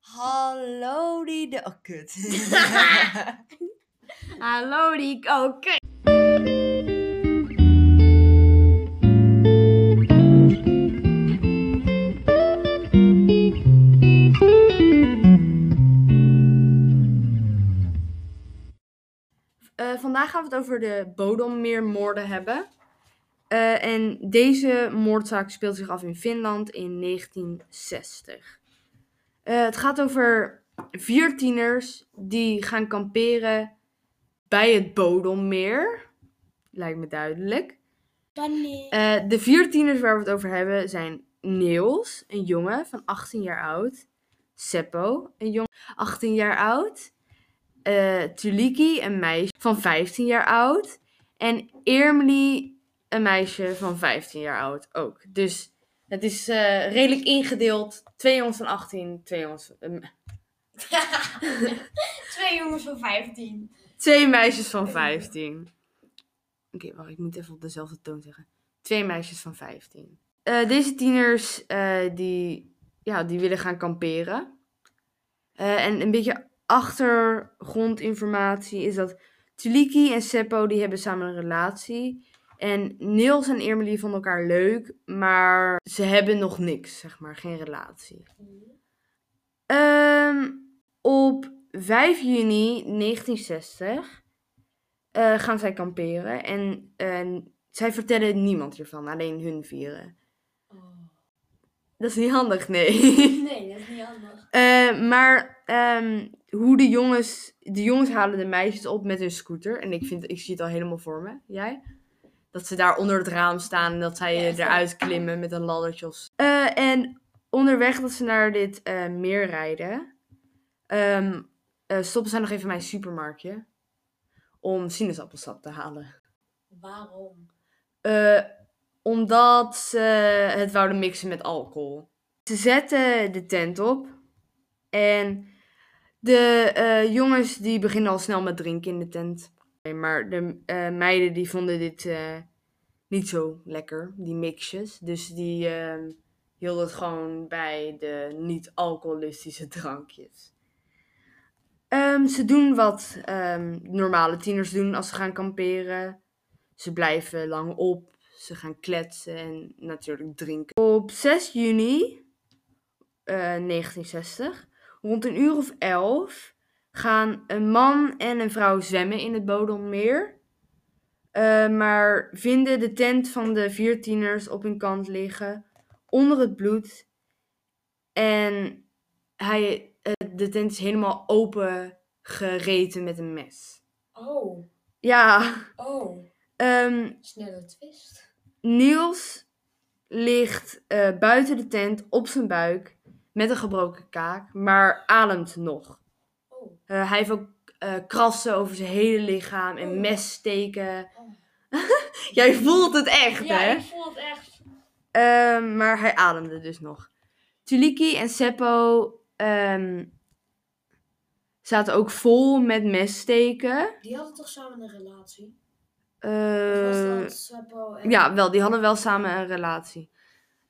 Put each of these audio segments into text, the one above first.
Hallo die de... Oh, kut. Hallo, die oké. Eh, vandaag gaan we het over de Bodommeermoorden hebben. Eh, en deze moordzaak speelt zich af in Finland in 1960. Eh, het gaat over vier tieners die gaan kamperen bij het Bodommeer. Lijkt me duidelijk. Eh, de vier tieners waar we het over hebben zijn Niels, een jongen van 18 jaar oud. Seppo, een jongen 18 jaar oud. eh Tuliki, een meisje van 15 jaar oud. En Irmeli, een meisje van 15 jaar oud ook. Dus het is eh, redelijk ingedeeld. Twee jongens van 18, twee jongens van... eh, Twee jongens van 15. Twee meisjes van 15. Oké, wacht, ik moet even op dezelfde toon zeggen. Twee meisjes van 15. Eh, deze tieners, eh, die, ja, die willen gaan kamperen. En een beetje achtergrondinformatie is dat Tuliki en Seppo, die hebben samen een relatie. En Niels en Irmeli vonden elkaar leuk, maar ze hebben nog niks, zeg maar, geen relatie. Ehm, op 5 juni 1960 eh, gaan zij kamperen. En eh, zij vertellen niemand hiervan, alleen hun vieren. Dat is niet handig, nee. Nee, dat is niet handig. Eh, maar ehm, hoe de jongens... De jongens halen de meisjes op met hun scooter. En ik, vind, ik zie het al helemaal voor me. Jij? Dat ze daar onder het raam staan en dat zij eh, eruit klimmen met een laddertje. of. Eh, en onderweg dat ze naar dit eh, meer rijden... ehm, eh, stoppen zij nog even bij een supermarktje. Om sinaasappelsap te halen. Waarom? Eh, omdat ze het wouden mixen met alcohol. Ze zetten de tent op. En de eh, jongens die beginnen al snel met drinken in de tent. Maar de eh, meiden die vonden dit eh, niet zo lekker, die mixjes. Dus die ehm, hielden het gewoon bij de niet-alcoholistische drankjes. Ehm, ze doen wat ehm, normale tieners doen als ze gaan kamperen. Ze blijven lang op. Ze gaan kletsen en natuurlijk drinken. Op 6 juni eh, 1960, rond een uur of elf, gaan een man en een vrouw zwemmen in het Bodommeer. Eh, maar vinden de tent van de vier tieners op hun kant liggen, onder het bloed. En hij, eh, de tent is helemaal open gereten met een mes. Oh, Ja, oh. ehm, Snelle twist. Niels ligt eh, buiten de tent op zijn buik met een gebroken kaak, maar ademt nog. Eh, hij heeft ook eh, krassen over zijn hele lichaam en messteken. Oh. Jij voelt het echt, Ja, hè? ik voel het echt. Ehm, maar hij ademde dus nog. Tuliki en Seppo ehm, zaten ook vol met messteken. Die hadden toch samen een relatie? Was dat Seppo en... Ja, wel, die hadden wel samen een relatie.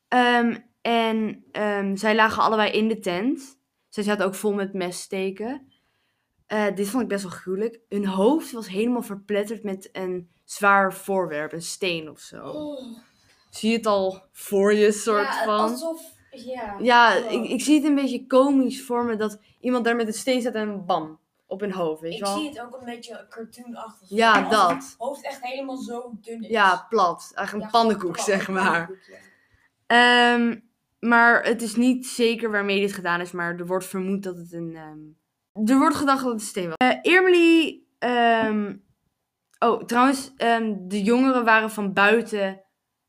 Ehm, en zij lagen allebei in de tent. Zij zaten ook vol met messteken. Eh, dit vond ik best wel gruwelijk. Hun hoofd was helemaal verpletterd met een zwaar voorwerp, een steen of zo. Oh. Zie je het al voor je, soort ja, van? alsof... Ja. Ja, Oh. ik, ik zie het een beetje komisch voor me dat iemand daar met een steen staat en bam, op hun hoofd, weet je Ik wel? zie het ook een beetje cartoonachtig. Ja, Alsof dat. het hoofd echt helemaal zo dun is. Ja, plat. Eigenlijk een Ja, pannenkoek, plat, zeg maar. pannenkoek, ja. Ehm, maar het is niet zeker waarmee dit gedaan is, maar er wordt vermoed dat het een. ehm, Er wordt gedacht dat het een steen was. Eh ehm, Oh, trouwens, ehm, de jongeren waren van buiten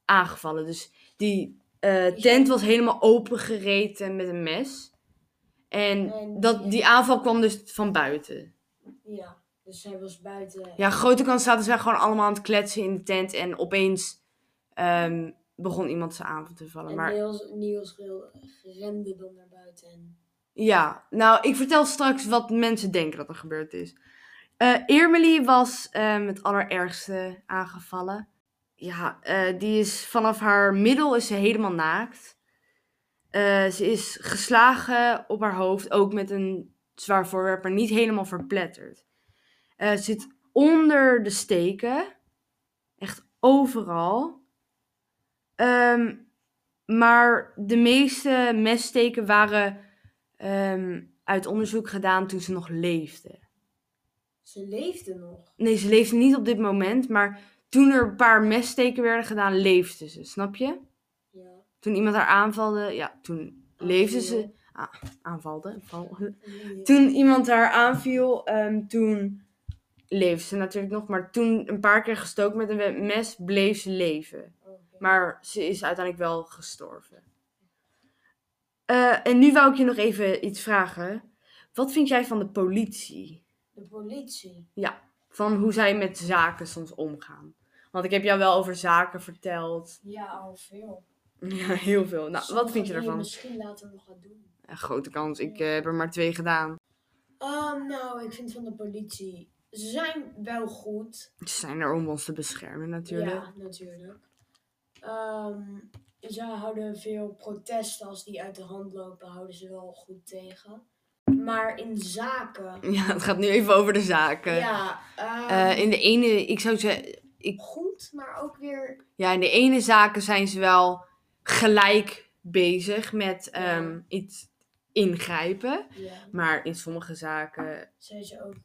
aangevallen. Dus die eh, tent was helemaal opengereten met een mes. En En dat, die- aanval kwam dus van buiten. Ja, dus hij was buiten. Ja, grote kans zaten zij gewoon allemaal aan het kletsen in de tent. En opeens ehm, begon iemand zijn aanval te vallen. en Maar Niels, Niels ril- rende dan naar buiten. En... Ja, nou, ik vertel straks wat mensen denken dat er gebeurd is. Eh Irmeli was het allerergste aangevallen. Ja, eh, die is vanaf haar middel is ze helemaal naakt. Eh, ze is geslagen op haar hoofd, ook met een zwaar voorwerp, maar niet helemaal verpletterd. Eh, ze zit onder de steken, echt overal. Ehm, maar de meeste messteken waren ehm, uit onderzoek gedaan toen ze nog leefde. Ze leefde nog. Nee, ze leefde niet op dit moment, maar toen er een paar messteken werden gedaan, leefde ze, snap je? Ja. Toen iemand haar aanvalde, ja, toen leefde ze. Ah, aanvalde. val- Nee. Toen iemand haar aanviel, ehm, toen leefde ze natuurlijk nog. Maar toen een paar keer gestoken met een mes, bleef ze leven. Oké. Maar ze is uiteindelijk wel gestorven. Eh, en nu wou ik je nog even iets vragen. Wat vind jij van de politie? De politie. Van hoe zij met zaken soms omgaan? Want ik heb jou wel over zaken verteld. Ja, al veel. Ja, heel veel. Nou, wat vind je daarvan? misschien later nog gaat doen. Ja, grote kans. Ik eh, heb er maar twee gedaan. Ehm, nou, ik vind van de politie. Ze zijn wel goed. Ze zijn er om ons te beschermen natuurlijk. Ja, natuurlijk. Ehm, ze houden veel protesten als die uit de hand lopen, houden ze wel goed tegen. Maar in zaken. Ja, het gaat nu even over de zaken. Ja, ehm, Eh, in de ene, ik zou zeggen, ik, goed, maar ook weer. ja, in de ene zaken zijn ze wel gelijk bezig met Ja. ehm, iets ingrijpen. Ja, Maar in sommige zaken. zijn ze ook.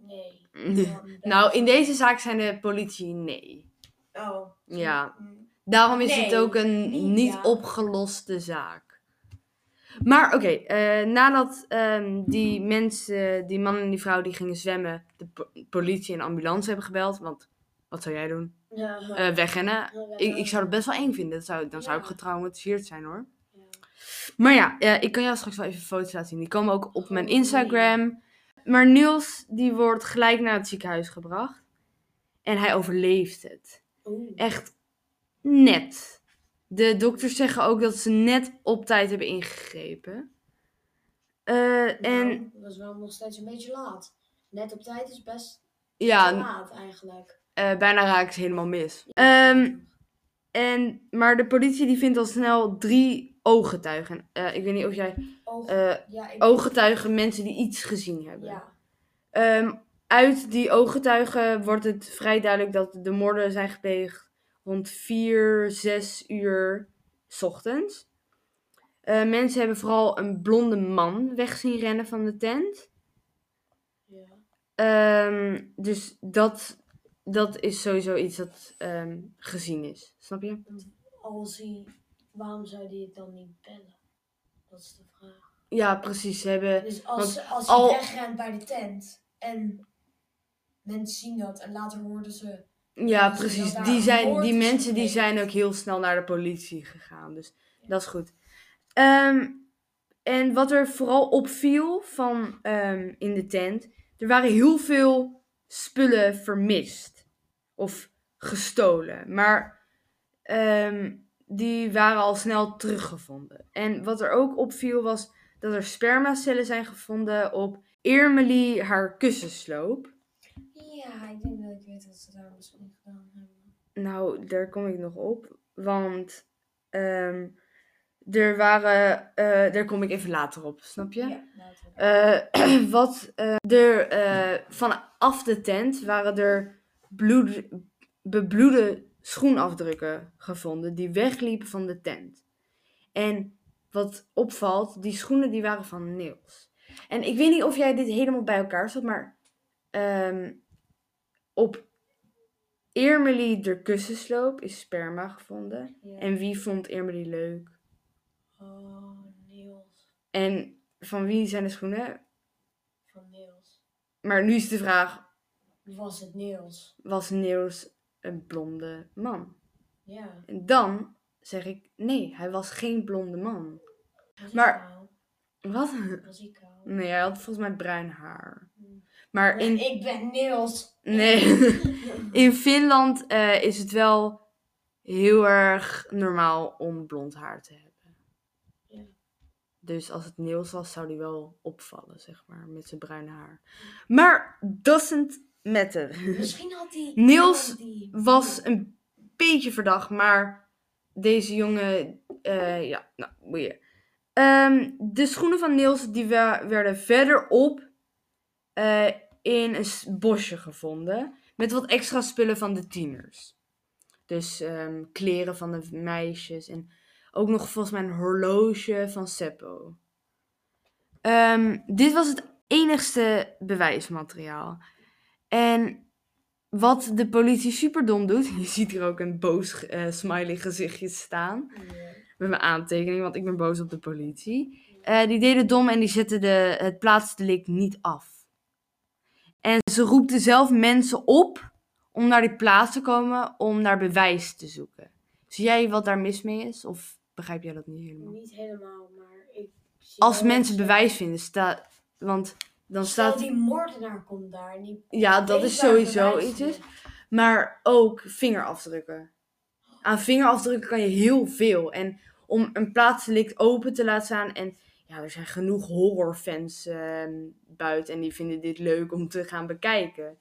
Nee. Nou, in deze zaak zijn de politie nee. Oh. Ja. Daarom is het ook een niet, niet ja. opgeloste zaak. Maar oké, eh, nadat ehm, die mensen, die man en die vrouw die gingen zwemmen, de po- politie en ambulance hebben gebeld. Want wat zou jij doen? Ja, Eh, wegrennen. ja, Ik, ik zou het best wel eng vinden. Dat zou, dan zou ik getraumatiseerd zijn hoor. ja. Maar ja, eh, ik kan jou straks wel even foto's laten zien. Die komen ook op mijn Oh, Instagram. Maar Niels, die wordt gelijk naar het ziekenhuis gebracht. En hij overleeft het. Oeh. Echt net. De dokters zeggen ook dat ze net op tijd hebben ingegrepen. Eh, en dat was wel nog steeds een beetje laat. Net op tijd is best ja, laat eigenlijk. eh, bijna raak ik ze helemaal mis. Ehm, en, maar de politie die vindt al snel drie ooggetuigen. Eh, ik weet niet of jij... Oog, ja, ik, ooggetuigen, mensen die iets gezien hebben. ja. Ehm, uit die ooggetuigen wordt het vrij duidelijk dat de moorden zijn gepleegd rond 4, 6 uur 's ochtends. Eh, mensen hebben vooral een blonde man weg zien rennen van de tent. ja. Ehm, dus dat, dat is sowieso iets dat ehm, gezien is. Snap je? Als hij, waarom zou hij het dan niet bellen? Dat is de vraag. Ja, precies. Ze hebben... Dus als, als al- hij wegrent bij de tent en mensen zien dat en later hoorden ze. Ja, precies. Die, zijn, die mensen die zijn ook heel snel naar de politie gegaan. Dus dat is goed. Ehm, en wat er vooral opviel van, ehm, in de tent. Er waren heel veel spullen vermist. Of gestolen. Maar ehm, die waren al snel teruggevonden. En wat er ook opviel was dat er spermacellen zijn gevonden op Irmeli haar kussensloop. Ja, ik denk weet wat ze daar misschien gedaan hebben. Nou, daar kom ik nog op. Want ehm, er waren. eh, daar kom ik even later op, snap je? Ja, later. Eh, wat eh, er vanaf de tent waren er bloed, bebloede schoenafdrukken gevonden die wegliepen van de tent. En wat opvalt, die schoenen die waren van Niels. En ik weet niet of jij dit helemaal bij elkaar zat, maar ehm, op Irmeli de kussensloop is sperma gevonden. Ja. En wie vond Irmeli leuk? Oh, Niels. En van wie zijn de schoenen? Van Niels. Maar nu is de vraag, Was het Niels? was Niels een blonde man? Ja. En dan zeg ik, nee, hij was geen blonde man. Was Maar-? Wat? Was hij kaal? Nee, hij had volgens mij bruin haar. Maar in, Ik ben Niels. nee, in Finland eh, is het wel heel erg normaal om blond haar te hebben. Ja. Dus als het Niels was, zou die wel opvallen, zeg maar, met zijn bruine haar. Maar doesn't matter. Misschien had hij... Niels die- was een beetje verdacht, maar deze jongen, eh, ja, nou, boeien. Ehm, de schoenen van Niels die we- werden verderop eh, in een bosje gevonden. Met wat extra spullen van de tieners. Dus ehm, kleren van de meisjes. En ook nog volgens mij een horloge van Seppo. Ehm, dit was het enigste bewijsmateriaal. En wat de politie superdom doet. Je ziet hier ook een boos eh, smiley gezichtje staan met mijn aantekening, want ik ben boos op de politie. Eh, die deden dom en die zetten de, het plaatsdelict niet af. En ze roepten zelf mensen op om naar die plaats te komen om naar bewijs te zoeken. Zie jij wat daar mis mee is? Of begrijp jij dat niet helemaal? Niet helemaal, maar ik zie Als mensen bewijs vinden, staat. Want dan Stel, staat. die moordenaar komt daar die Ja, dat is sowieso iets. is. Maar ook vingerafdrukken. Aan vingerafdrukken kan je heel veel. En om een plaatsdelict open te laten staan. En ja, er zijn genoeg horrorfans ehm, buiten. En die vinden dit leuk om te gaan bekijken.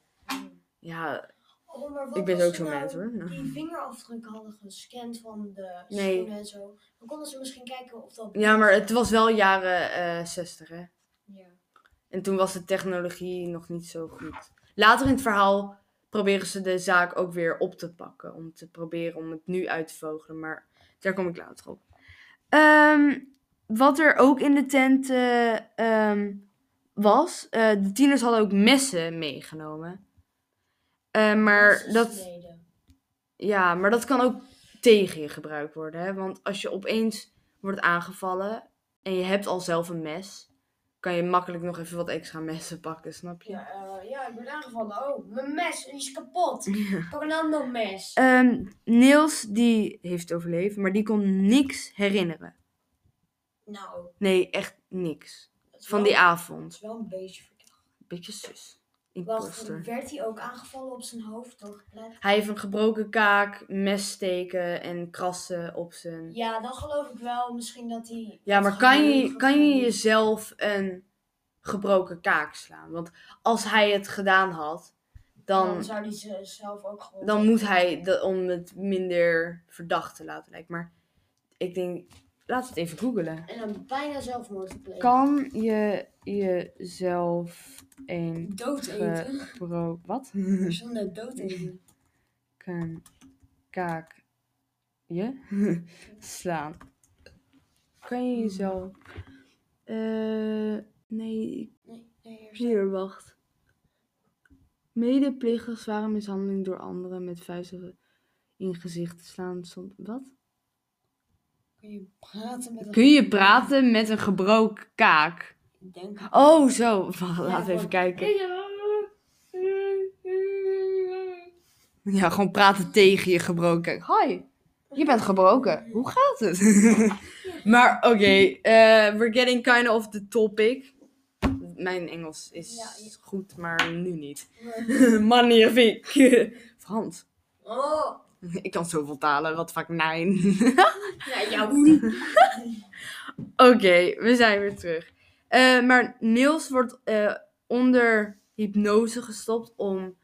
Ja, Oh, maar wat Ik ben ook zo'n nou mens, hoor. Die vingerafdrukken hadden gescand van de Nee. schoenen en zo. Dan konden ze misschien kijken of dat. ja maar het was wel jaren eh 60 hè. Ja. En toen was de technologie nog niet zo goed. Later in het verhaal proberen ze de zaak ook weer op te pakken. Om te proberen om het nu uit te vogelen. Maar daar kom ik later op. Ehm, wat er ook in de tent eh, ehm, was. eh, de tieners hadden ook messen meegenomen. Eh, maar dat, ja, maar dat kan ook tegen je gebruikt worden. Hè? Want als je opeens wordt aangevallen en je hebt al zelf een mes, kan je makkelijk nog even wat extra messen pakken, snap je? Ja, ja, ik ben aangevallen. Oh, mijn mes is kapot. Pak een ander mes. Ehm, Niels, die heeft overleefd, maar die kon niks herinneren. Nou, Nee, echt niks. dat Van wel- die Dat avond. is wel een beetje verdacht. Beetje zus. Wacht, Imposter. werd hij ook aangevallen op zijn hoofd? Hij heeft een gebroken kaak, messteken en krassen op zijn... Ja, dan geloof ik wel misschien dat hij. Ja, het maar kan je, kan je jezelf een gebroken kaak slaan? Want als hij het gedaan had, Dan, dan, zou hij ze zelf ook gewoon. dan moet hij, de, om het minder verdacht te laten lijken. Maar ik denk, we het even googelen. En dan bijna zelfmoord plegen. Kan je jezelf een Dood eten. Wat? Zonder dood eten. kaak je slaan? Kan je jezelf... eh nee, Nee. Hier, wacht. Medeplichtig zware mishandeling door anderen met vuisten in gezicht te slaan. Stond, wat? Kun je praten met een. Kun je praten met een gebroken kaak? Ik denk. Oh, zo. Wacht, laten we even kijken. Ja, gewoon praten tegen je gebroken kaak. Hi, je bent gebroken. Hoe gaat het? maar oké, eh, we're getting kind of the topic. Mijn Engels is Ja, goed, maar nu niet. Magnifiek. Frans. Oh, Ik kan zoveel talen, wat vaak nein. ja, jouw. Oké, we zijn weer terug. Eh, maar Niels wordt eh, onder hypnose gestopt om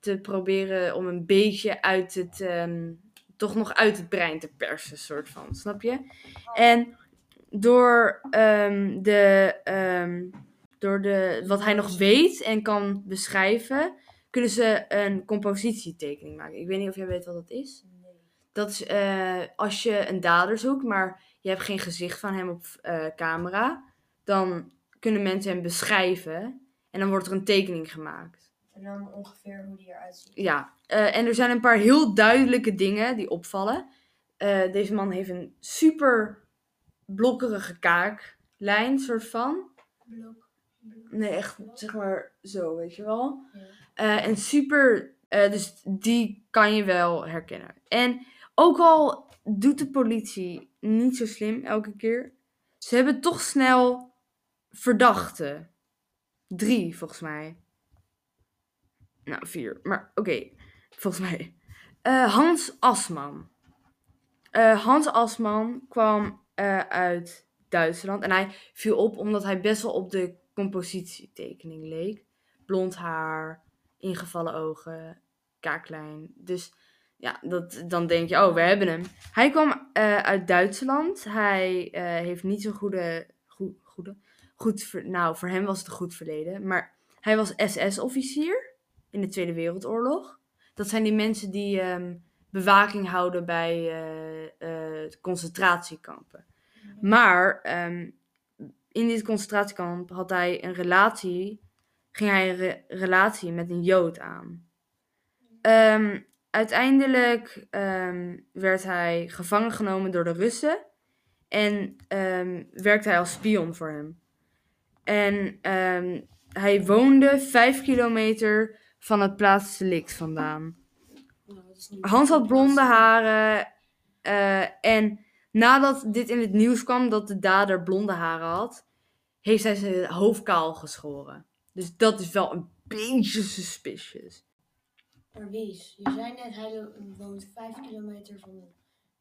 te proberen om een beetje uit het, ehm, toch nog uit het brein te persen, soort van, snap je? En door ehm, de, ehm, door de, wat hij nog weet en kan beschrijven, kunnen ze een compositietekening maken. Ik weet niet of jij weet wat dat is. Dat is eh, als je een dader zoekt, maar je hebt geen gezicht van hem op eh, camera. Dan kunnen mensen hem beschrijven. En dan wordt er een tekening gemaakt. En dan ongeveer hoe die eruit ziet. Ja, eh, en er zijn een paar heel duidelijke dingen die opvallen. Deze man heeft een super blokkerige kaaklijn, soort van. Blok. Nee, echt, zeg maar zo, weet je wel. Ja. Eh, en super, eh, dus die kan je wel herkennen. En ook al doet de politie niet zo slim elke keer, ze hebben toch snel verdachten. Drie, volgens mij. Nou, vier. Maar oké, volgens mij. Eh, Hans Asman. Hans Asman kwam uit Duitsland. En hij viel op omdat hij best wel op de compositietekening leek. Blond haar, ingevallen ogen, kaaklijn. Dus Ja, dat, dan denk je, oh, we hebben hem. Hij kwam eh, uit Duitsland. Hij eh, heeft niet zo'n goede, goe- goede, goed, ver- nou, voor hem was het een goed verleden. Maar hij was SS-officier in de Tweede Wereldoorlog. Dat zijn die mensen die ehm, bewaking houden bij eh, concentratiekampen. Maar ehm, in dit concentratiekamp had hij een relatie, ging hij een re- relatie met een Jood aan. Ehm, uiteindelijk ehm, werd hij gevangen genomen door de Russen en ehm, werkte hij als spion voor hem. En hij woonde vijf kilometer van het plaatsdelict vandaan. Nou, Hans had blonde haren. eh, en nadat dit in het nieuws kwam dat de dader blonde haren had, heeft hij zijn hoofd kaal geschoren. Dus dat is wel een beetje suspicious. Maar Wies, je zei net hij woont vijf kilometer van het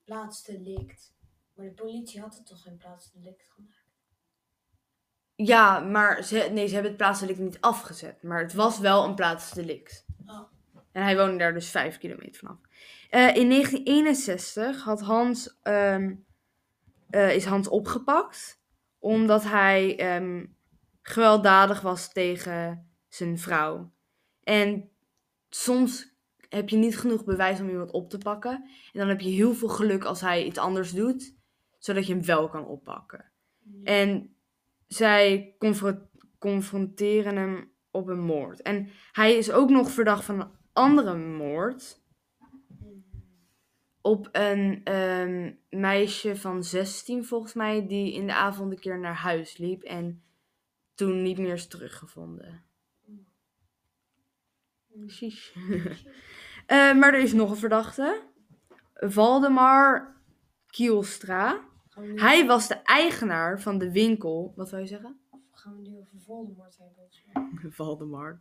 plaatsdelict. Maar de politie had het toch geen plaatsdelict gemaakt? Ja, maar ze, nee, ze hebben het plaatsdelict niet afgezet. Maar het was wel een plaatsdelict. Oh. En hij woonde daar dus vijf kilometer vanaf. Eh, in 1961 had Hans, ehm, eh, is Hans opgepakt. Omdat hij ehm, gewelddadig was tegen zijn vrouw. En soms heb je niet genoeg bewijs om iemand op te pakken. En dan heb je heel veel geluk als hij iets anders doet. Zodat je hem wel kan oppakken. En zij confro- confronteren hem op een moord. En hij is ook nog verdacht van een andere moord. Op een ehm, meisje van 16 volgens mij. Die in de avond een keer naar huis liep. En toen niet meer is teruggevonden. Sheesh. Eh, maar er is nog een verdachte. Valdemar Kielstra. Hij was de eigenaar van de winkel. Wat wil je zeggen? gaan we nu over Voldemort hebben? of zo? Valdemar.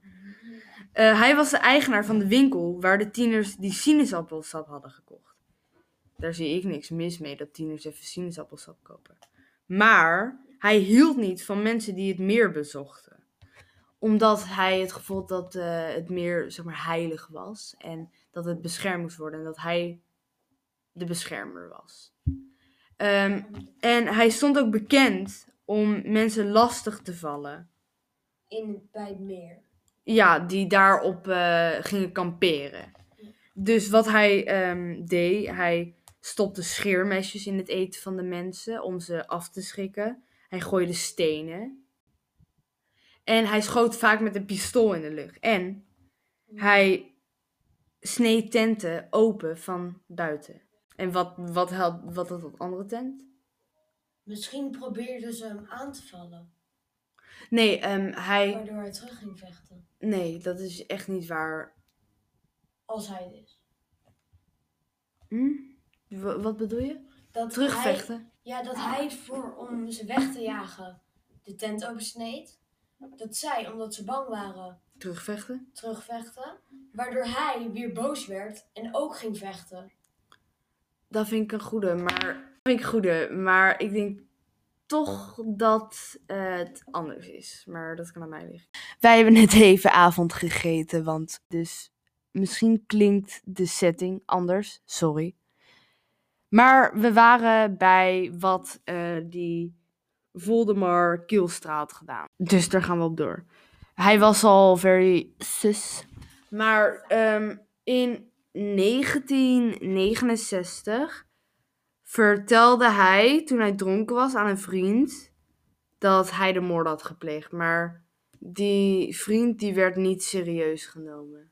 Eh, hij was de eigenaar van de winkel waar de tieners die sinaasappelsap hadden gekocht. Daar zie ik niks mis mee dat tieners even sinaasappelsap kopen. Maar hij hield niet van mensen die het meer bezochten. Omdat hij het gevoel had dat eh, het meer zeg maar, heilig was. En dat het beschermd moest worden. En dat hij de beschermer was. Ehm, en hij stond ook bekend om mensen lastig te vallen. In, bij het meer. Ja, die daarop eh, gingen kamperen. Dus wat hij ehm, deed, hij stopte scheermesjes in het eten van de mensen om ze af te schrikken. Hij gooide stenen. En hij schoot vaak met een pistool in de lucht. En hij sneed tenten open van buiten. En wat, wat, had, wat had dat andere tent? Misschien probeerden ze hem aan te vallen. Nee, ehm, hij, Waardoor hij terug ging vechten. nee, dat is echt niet waar. Als hij het is. Hm? Wa- Wat bedoel je? Dat Terugvechten? Hij, ja, dat hij voor om ze weg te jagen de tent opensneed. Dat zij, omdat ze bang waren, Terugvechten? terugvechten. Waardoor hij weer boos werd en ook ging vechten. Dat vind ik een goede, maar... Dat vind ik een goede, maar ik denk toch dat het anders is. Maar dat kan aan mij liggen. Wij hebben net even avond gegeten, want dus misschien klinkt de setting anders. Sorry. Maar we waren bij wat eh, die Voldemar Kielstra had gedaan. Dus daar gaan we op door. Hij was al very sus. Maar ehm, in 1969 vertelde hij, toen hij dronken was, aan een vriend dat hij de moord had gepleegd. Maar die vriend die werd niet serieus genomen.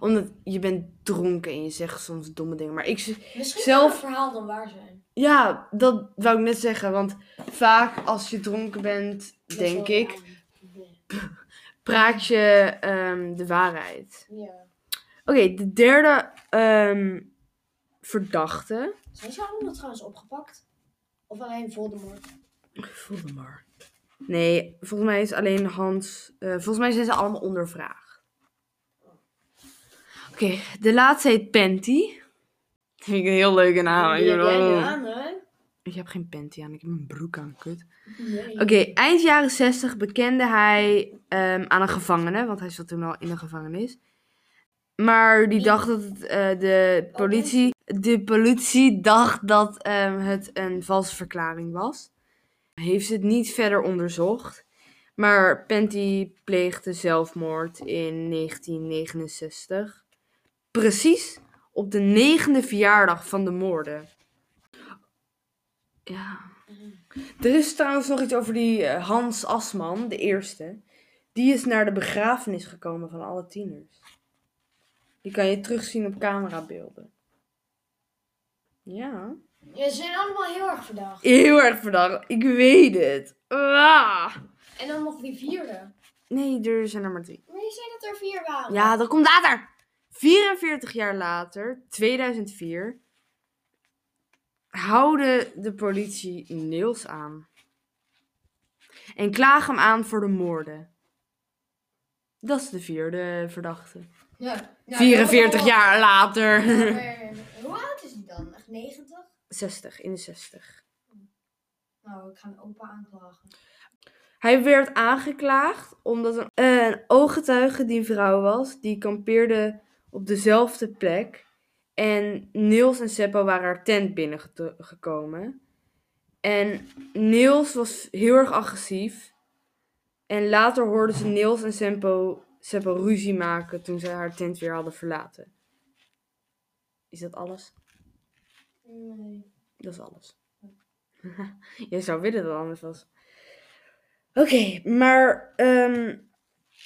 Omdat je bent dronken en je zegt soms domme dingen. Maar ik, Misschien Zelf- kan het verhaal dan waar zijn. ja, dat wou ik net zeggen. Want vaak als je dronken bent, Dat denk ik, praat je ehm, de waarheid. Ja. Oké, de derde ehm, verdachte. Zijn ze allemaal trouwens opgepakt? Of alleen Voldemort? Voldemar. Nee, volgens mij is alleen Hans. eh, volgens mij zijn ze allemaal ondervraagd. Oké, de laatste heet Panty. Dat vind ik een heel leuke naam. Die heb jij aan, hè? Ik heb geen panty aan, ik heb een broek aan, kut. Nee. Oké, eind jaren 60 bekende hij ehm, aan een gevangene, want hij zat toen al in de gevangenis. Maar die dacht dat het, eh, de politie. De politie dacht dat ehm, het een valse verklaring was. Heeft het niet verder onderzocht. Maar Penty pleegde zelfmoord in 1969. Precies op de negende verjaardag van de moorden. Ja. Er is trouwens nog iets over die eh, Hans Asman, de eerste. Die is naar de begrafenis gekomen van alle tieners. Die kan je terugzien op camerabeelden. Ja. Ja, ze zijn allemaal heel erg verdacht. Heel erg verdacht. Ik weet het. Ah. En dan nog die vierde. Nee, er zijn er maar drie. Maar je zei dat er vier waren. Ja, dat komt later. 44 jaar later, 2004, houden de politie Niels aan. En klagen hem aan voor de moorden. Dat is de vierde verdachte. Ja. Nou, 44 dat is jaar later. Maar Hoe oud is hij dan? Echt 90? 60, in de 60. Nou, ik ga een opa aanklagen. Hij werd aangeklaagd omdat een, eh, een ooggetuige die een vrouw was, die kampeerde op dezelfde plek. En Niels en Seppo waren haar tent binnengekomen. En Niels was heel erg agressief. En later hoorden ze Niels en Seppo, Seppo ruzie maken toen ze haar tent weer hadden verlaten. Is dat alles? Nee. Dat is alles. Je zou willen dat het anders was. Oké, maar ehm,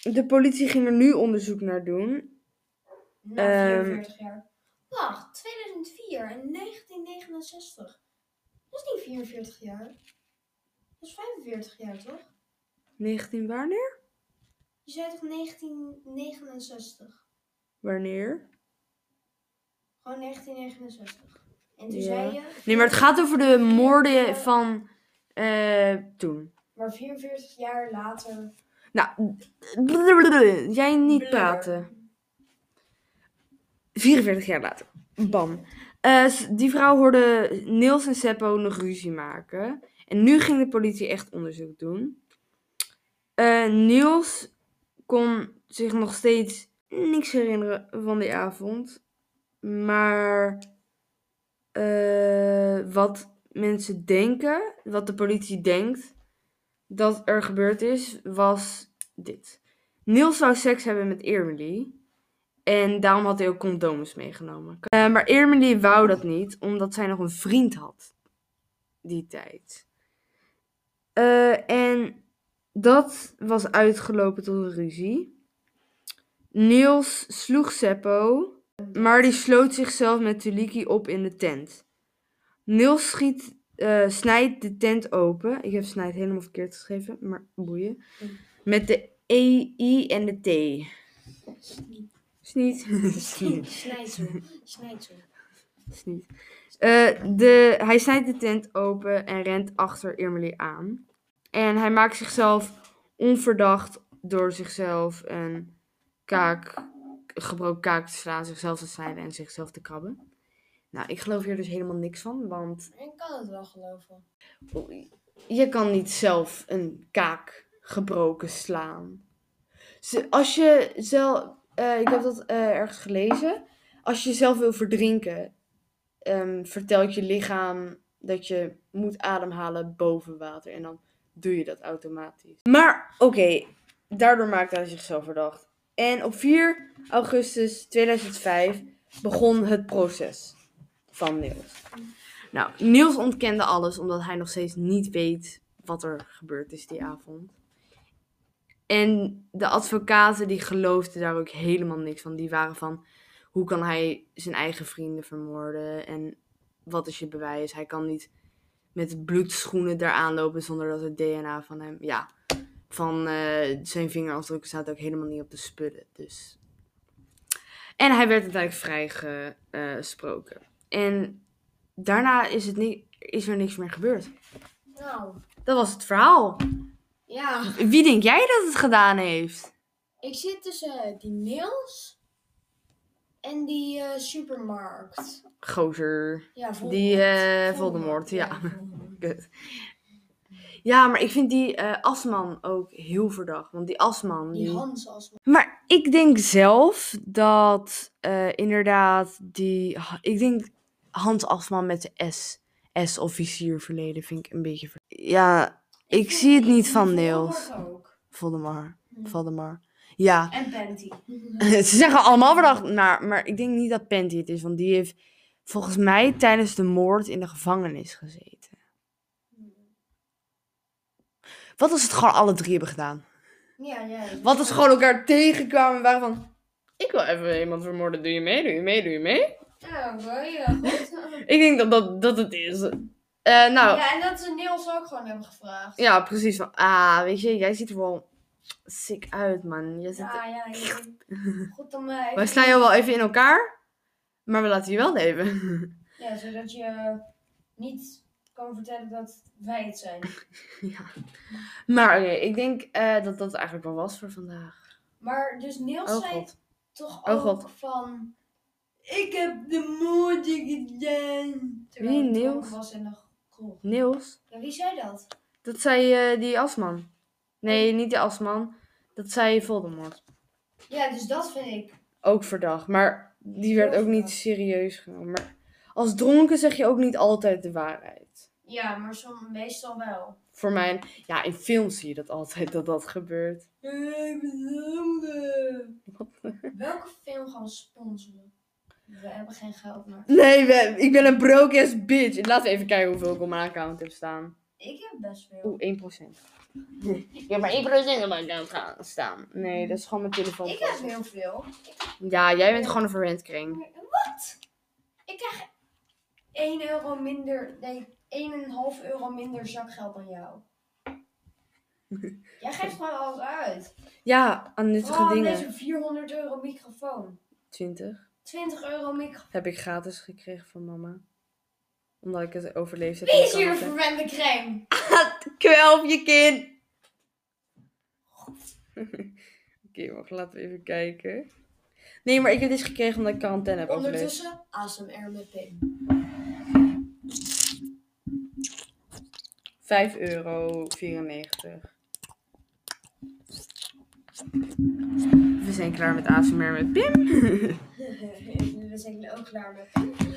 de politie ging er nu onderzoek naar doen. Na Ehm. 44 jaar. Wacht, 2004 en 1969. Dat is niet 44 jaar. Dat is 45 jaar, toch? 19 wanneer? Je zei toch 1969? Wanneer? Gewoon 1969. En toen Ja. zei je... Nee, maar het gaat over de moorden van eh, toen. Maar 44 jaar later... Nou, jij niet Blur. praten. 44 jaar later. Bam. Eh, die vrouw hoorde Niels en Seppo nog ruzie maken. En nu ging de politie echt onderzoek doen. Eh, Niels kon zich nog steeds niks herinneren van die avond. Maar eh, wat mensen denken, wat de politie denkt dat er gebeurd is, was dit. Niels zou seks hebben met Emily. En daarom had hij ook condooms meegenomen. Eh, maar Emily wou dat niet, omdat zij nog een vriend had. Die tijd. Eh, en dat was uitgelopen tot een ruzie. Niels sloeg Seppo, maar die sloot zichzelf met Tuliki op in de tent. Niels schiet, eh, snijdt de tent open. Ik heb snijdt helemaal verkeerd geschreven, maar boeien. Met de E, I en de T. Sniet. Sniet. Snijdsel. Snijdsel. Sniet. Eh, de, hij snijdt de tent open en rent achter Emily aan. En hij maakt zichzelf onverdacht door zichzelf een kaak, gebroken kaak te slaan, zichzelf te snijden en zichzelf te krabben. Nou, ik geloof hier dus helemaal niks van, want Ik kan het wel geloven. je kan niet zelf een kaak gebroken slaan. Ze- Als je zelf, eh, ik heb dat eh, ergens gelezen. Als je zelf wil verdrinken, ehm, vertelt je lichaam dat je moet ademhalen boven water. En dan doe je dat automatisch. Maar oké, daardoor maakte hij zichzelf verdacht. En op 4 augustus 2005 begon het proces van Niels. Nou, Niels ontkende alles omdat hij nog steeds niet weet wat er gebeurd is die avond. En de advocaten die geloofden daar ook helemaal niks van. Die waren van, hoe kan hij zijn eigen vrienden vermoorden? En wat is je bewijs? Hij kan niet met bloedschoenen daar aanlopen zonder dat het DNA van hem, ja, van eh, zijn vingerafdrukken staat ook helemaal niet op de spullen. Dus. En hij werd uiteindelijk vrijgesproken. En daarna is, het niet, is er niks meer gebeurd. Nou, Dat was het verhaal. Ja. Wie denk jij dat het gedaan heeft? Ik zit tussen die Niels en die eh, supermarkt. Gozer. Ja, Voldemort. Die, eh, Voldemort, ja. Voldemort. Kut. Ja, maar ik vind die eh, Asman ook heel verdacht. Want die Asman. Die die- Hans als Maar ik denk zelf dat eh, inderdaad die. Ik denk Hans Asman met de S. S officier verleden vind ik een beetje. ver- Ja, ik, zie het niet van Niels. Voldemar. Hm. Voldemar. Ja, En Panty. ze zeggen allemaal verdacht naar, maar ik denk niet dat Penty het is, want die heeft volgens mij tijdens de moord in de gevangenis gezeten. Wat als het gewoon alle drie hebben gedaan? Ja, ja. Wat als ze gewoon elkaar tegenkwamen en waren van... Ik wil even iemand vermoorden, doe je mee, doe je mee, doe je mee? Ja, oké, ja, goed. Ik denk dat dat, dat het is. Eh, nou, ja. Ja, en dat ze Niels ook gewoon hebben gevraagd. precies. Van, ah, weet je, jij ziet er wel sick uit, man. Zit Ja, ja, je- Goed om... eh, even- Wij slaan jou wel even in elkaar, maar we laten je wel leven. Ja, zodat je niet kan vertellen dat wij het zijn. ja. Maar oké, ik denk eh, dat dat eigenlijk wel was voor vandaag. Maar dus Niels Oh zei toch Oh, ook God. van... Ik heb de moorden gedaan. Terwijl Wie, Niels? was kroeg. Niels? Ja, wie zei dat? Dat zei eh, die Asman. Nee, niet die Asman. Dat zei Voldemort. Ja, dus dat vind ik. Ook verdacht, maar die werd ook niet serieus genomen. Maar als dronken zeg je ook niet altijd de waarheid. Ja, maar meestal wel. Voor mij, ja, in films zie je dat altijd dat dat gebeurt. Welke film gaan we sponsoren? We hebben geen geld, maar... Nee, we- ik ben een broke ass bitch. Laten we even kijken hoeveel ik op mijn account heb staan. Ik heb best veel. Oeh, 1%. Ik heb maar 1% op mijn account gaan staan. Nee, dat is gewoon mijn telefoon. Ik heb heel veel. Ja, jij bent gewoon een verwend kring. Wat? Ik krijg 1 euro minder, nee, 1,5 euro minder zakgeld dan jou. Jij geeft gewoon alles uit. Ja, aan nuttige Vooral dingen. deze 400 euro microfoon. 20 20 euro microfoon. heb ik gratis gekregen van mama. Omdat ik het overleefd heb. Wie is hier Canada. verwende crème? Kwelp je kind! Oké, wacht, laten we even kijken. Nee, maar ik heb dit gekregen omdat ik quarantaine heb overleefd. Ondertussen ASMR met Pim. 5,94 euro. We zijn klaar met ASMR met Pim. We zijn ook klaar met Pim.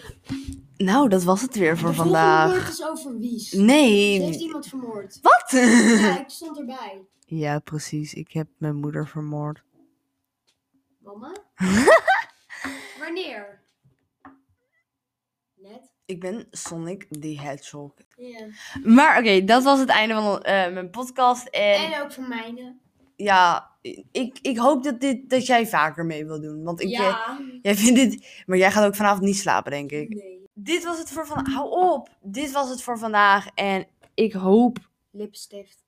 Nou, dat was het weer voor De volgende woord vandaag. is over Wies. Ze Nee. heeft iemand vermoord. Wat? Ja, ik stond erbij. Ja, precies. Ik heb mijn moeder vermoord. Mama? Wanneer? Net? Ik ben Sonic the Hedgehog. Ja. Maar oké, dat was het einde van eh, mijn podcast. En, En ook van mijne. Ja, ik, ik hoop dat, dit, dat jij vaker mee wil doen. Want ik, eh, ja. jij vindt dit... Maar jij gaat ook vanavond niet slapen, denk ik. Nee. Dit was het voor vandaag. Hou op! Dit was het voor vandaag. En ik hoop... Lipstift.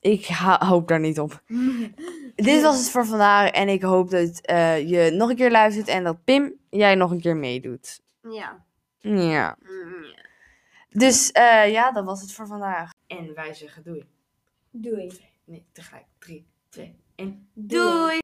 Ik ha- hoop daar niet op. Dit was het voor vandaag. En ik hoop dat eh, je nog een keer luistert. En dat Pim, jij nog een keer meedoet. Ja. Ja. Ja. Dus eh, ja, dat was het voor vandaag. En wij zeggen doei. Doei. Nee, tegelijk. 3, 2, 1. Doei.